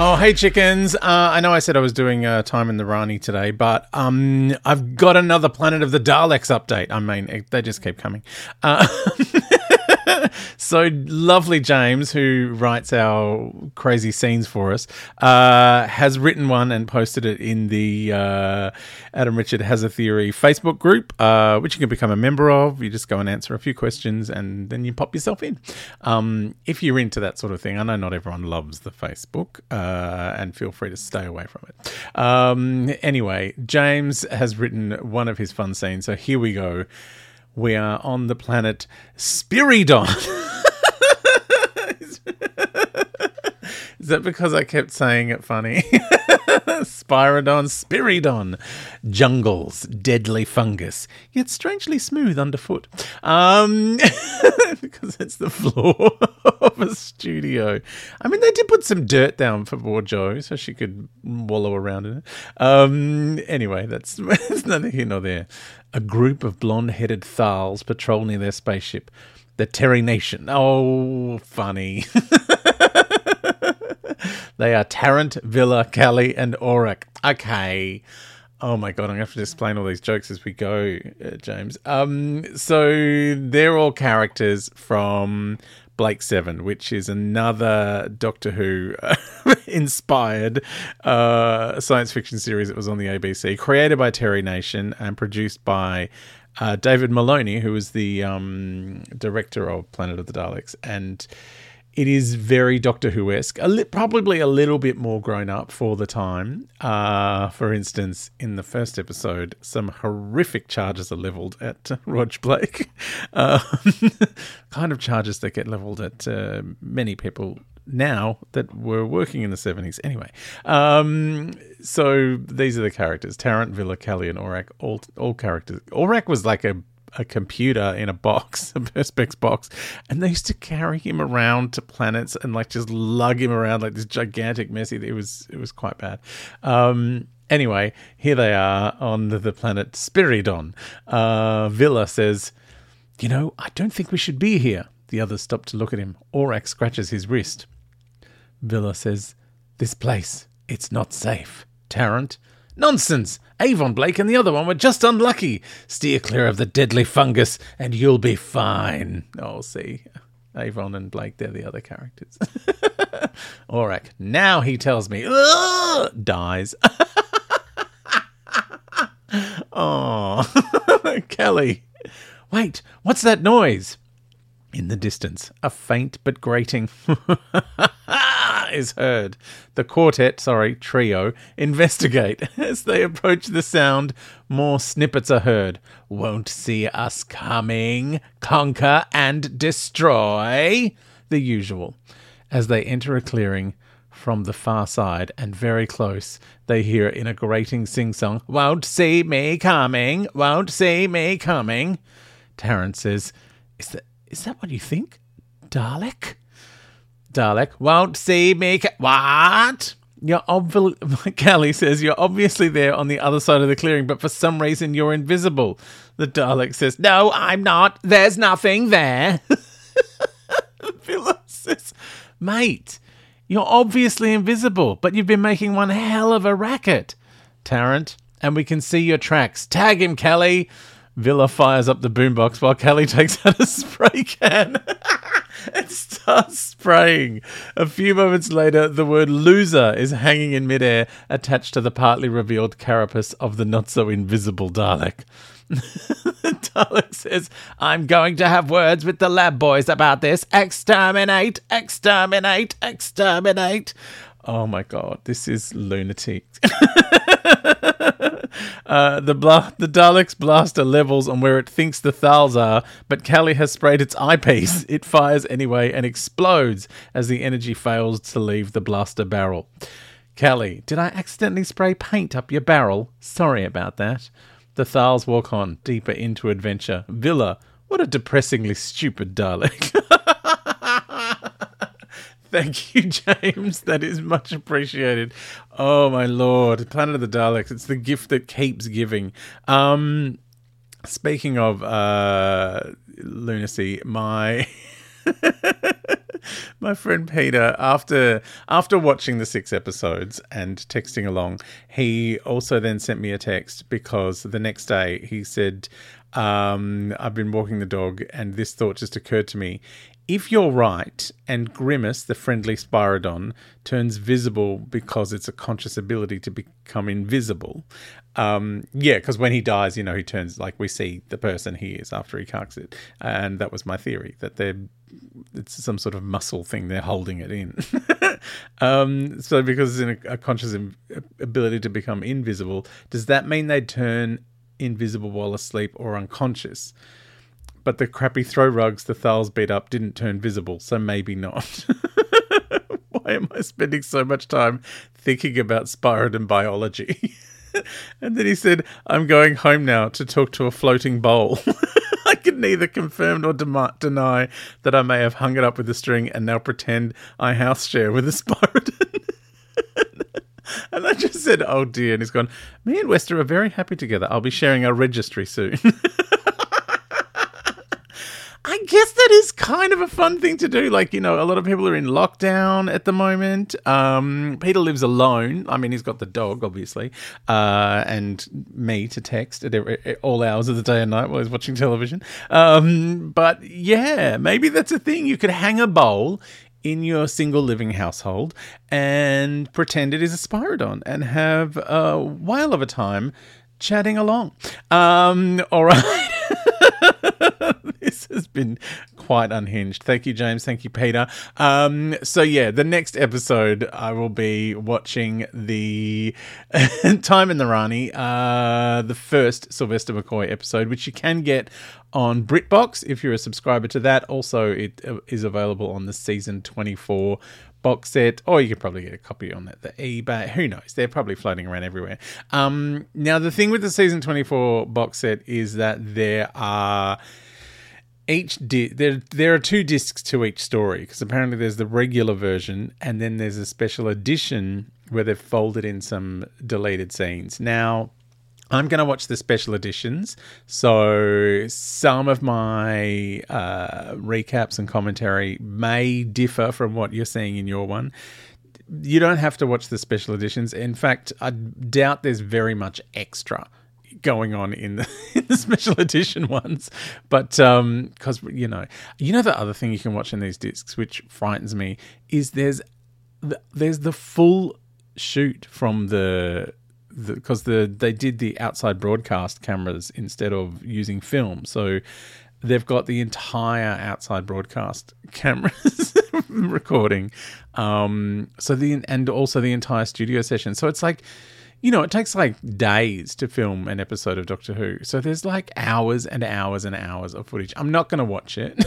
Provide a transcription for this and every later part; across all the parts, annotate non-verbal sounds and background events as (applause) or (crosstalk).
Oh, hey, chickens. Uh, I know I said I was doing uh, Time and the Rani today, but um, I've got another Planet of the Daleks update. I mean, they just keep coming. Uh, (laughs) so lovely James, who writes our crazy scenes for us, uh, has written one and posted it in the uh, Adam Richard Has a Theory Facebook group, uh, which you can become a member of. You just go and answer a few questions and then you pop yourself in. Um, if you're into that sort of thing, I know not everyone loves the Facebook, uh, and feel free to stay away from it. Um, anyway, James has written one of his fun scenes, so here we go we are on the planet Spiridon. (laughs) (laughs) Is that because I kept saying it funny? (laughs) Spiridon, Spiridon. Jungles, deadly fungus, yet strangely smooth underfoot. Um, (laughs) because it's the floor of a studio. I mean, they did put some dirt down for poor Jo so she could wallow around in it. Um, anyway, that's, that's neither here nor there. A group of blonde headed Thals patrol near their spaceship. The Terry Nation. Oh, funny. They are Tarrant, Vila, Cally, and Orac. Okay. Oh my god, I'm gonna have to explain all these jokes as we go, uh, James. Um, so they're all characters from Blake Seven, which is another Doctor Who (laughs) inspired uh, science fiction series that was on the ABC, created by Terry Nation and produced by uh, David Maloney, who was the um, director of Planet of the Daleks, and it is very Doctor Who esque, li- probably a little bit more grown up for the time. Uh, for instance, in the first episode, some horrific charges are leveled at uh, Roj Blake, uh, (laughs) (laughs) kind of charges that get leveled at uh, many people now that were working in the 70s. Anyway, um, so these are the characters Tarrant, Vila, Cally, and Orac, all, all characters. Orac was like a a computer in a box, (laughs) a Perspex box, and they used to carry him around to planets and like just lug him around like this gigantic messy. It was it was quite bad. Um, anyway, here they are on the, the planet Spiridon. Uh, Vila says, "You know, I don't think we should be here." The others stop to look at him. Orac scratches his wrist. Vila says, "This place, it's not safe." Tarrant, Nonsense! Avon Blake and the other one were just unlucky. Steer clear of the deadly fungus and you'll be fine. Oh, see. Avon and Blake, they're the other characters. (laughs) Orac, now he tells me, dies. (laughs) oh, (laughs) Cally. Wait, what's that noise? In the distance, a faint but grating is heard. The quartet, sorry, trio, investigate. (laughs) As they approach the sound, more snippets are heard. Won't see us coming, conquer and destroy. The usual. As they enter a clearing, from the far side and very close, they hear in a grating sing song, Won't see me coming, won't see me coming. Tarrant says, Is that, is that what you think? Dalek? Dalek. Won't see me. Ca- what? You're obvi- (laughs) Cally says you're obviously there on the other side of the clearing, but for some reason you're invisible. The Dalek says, "No, I'm not. There's nothing there." (laughs) Vila says, "Mate, you're obviously invisible, but you've been making one hell of a racket, Tarrant, and we can see your tracks. Tag him, Cally." Vila fires up the boombox while Cally (laughs) takes out a spray can (laughs) and starts spraying. A few moments later, the word loser is hanging in midair, attached to the partly revealed carapace of the not so invisible Dalek. (laughs) Dalek says, I'm going to have words with the lab boys about this. Exterminate, exterminate, exterminate. Oh my god, this is lunatic. (laughs) Uh, the bla- the Dalek's blaster levels on where it thinks the Thals are, but Cally has sprayed its eyepiece. (laughs) It fires anyway and explodes as the energy fails to leave the blaster barrel. Cally, did I accidentally spray paint up your barrel? Sorry about that. The Thals walk on, deeper into adventure. Vila, what a depressingly stupid Dalek. (laughs) Thank you, James. That is much appreciated. Oh my lord, Planet of the Daleks. It's the gift that keeps giving. Um, speaking of uh, lunacy, my (laughs) my friend Peter, after after watching the six episodes and texting along, he also then sent me a text because the next day he said, um, "I've been walking the dog, and this thought just occurred to me." If you're right, and Grimace, the friendly Spiridon, turns visible because it's a conscious ability to become invisible, um, yeah, because when he dies, you know, he turns like we see the person he is after he carks it, and that was my theory that they're it's some sort of muscle thing they're holding it in. (laughs) um, so because it's a, a conscious ability to become invisible, does that mean they turn invisible while asleep or unconscious? But the crappy throw rugs the Thals beat up didn't turn visible, so maybe not. (laughs) Why am I spending so much time thinking about Spiridon biology? (laughs) and then he said, I'm going home now to talk to a floating bowl. (laughs) I can neither confirm nor deny that I may have hung it up with a string and now pretend I house share with a Spiridon. and I just said, oh dear. And he's gone, me and Wester are very happy together. I'll be sharing our registry soon. Guess that is kind of a fun thing to do. Like, you know, a lot of people are in lockdown at the moment. Um, Peter lives alone. I mean, he's got the dog, obviously, uh, and me to text at, every, at all hours of the day and night while he's watching television. Um, but yeah, maybe that's a thing. You could hang a bowl in your single living household and pretend it is a Spiridon and have a while of a time chatting along. Um, all right. (laughs) has been quite unhinged. Thank you, James. Thank you, Peter. Um, so yeah, the next episode I will be watching the (laughs) Time and the Rani, uh, the first Sylvester McCoy episode, which you can get on BritBox if you're a subscriber to that. Also, it uh, available on the season 24 box set, or you could probably get a copy on the eBay. Who knows? They're probably floating around everywhere. Um, now, the thing with the season 24 box set is that there are each di- there there are two discs to each story because apparently there's the regular version and then there's a special edition where they've folded in some deleted scenes. Now, I'm going to watch the special editions. So some of my uh, recaps and commentary may differ from what you're seeing in your one. You don't have to watch the special editions. In fact, I doubt there's very much extra going on in the, (laughs) in the special edition ones. But um, because you know, you know the other thing you can watch in these discs, which frightens me, is there's the, there's the full shoot from the because the, the they did the outside broadcast cameras instead of using film, so they've got the entire outside broadcast (laughs) cameras recording. Um, so the and also the entire studio session. So it's like you know, it takes like days to film an episode of Doctor Who. So there's like hours and hours and hours of footage. I'm not going to watch it.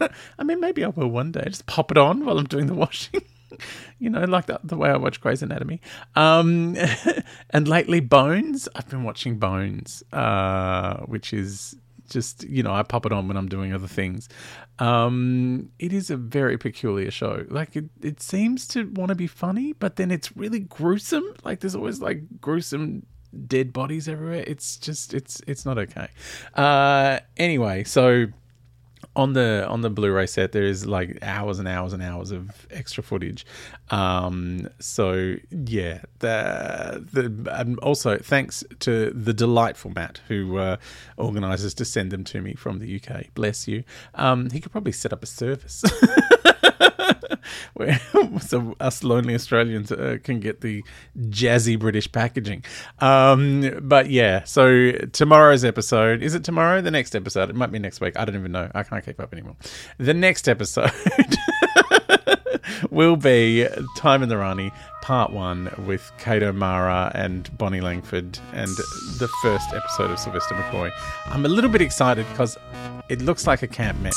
(laughs) I mean, maybe I will one day. Just pop it on while I'm doing the washing. (laughs) you know, like the, the way I watch Grey's Anatomy. Um, (laughs) and lately, Bones. I've been watching Bones, uh, which is just you know I pop it on when I'm doing other things. Um, it is a very peculiar show. Like it, it seems to want to be funny, but then it's really gruesome. Like there's always like gruesome dead bodies everywhere. It's just it's it's not okay. Uh, anyway, so on the on the Blu-ray set there is like hours and hours and hours of extra footage. Um, so yeah, the the also thanks to the delightful Matt who uh, organises to send them to me from the UK. Bless you. Um, he could probably set up a service. (laughs) (laughs) (laughs) so us lonely Australians uh, can get the jazzy British packaging. Um, but yeah, so tomorrow's episode is it tomorrow? The next episode? It might be next week. I don't even know. I can't keep up anymore. The next episode. (laughs) will be Time and the Rani Part 1 with Kate O'Mara and Bonnie Langford and the first episode of Sylvester McCoy. I'm a little bit excited because it looks like a camp mess.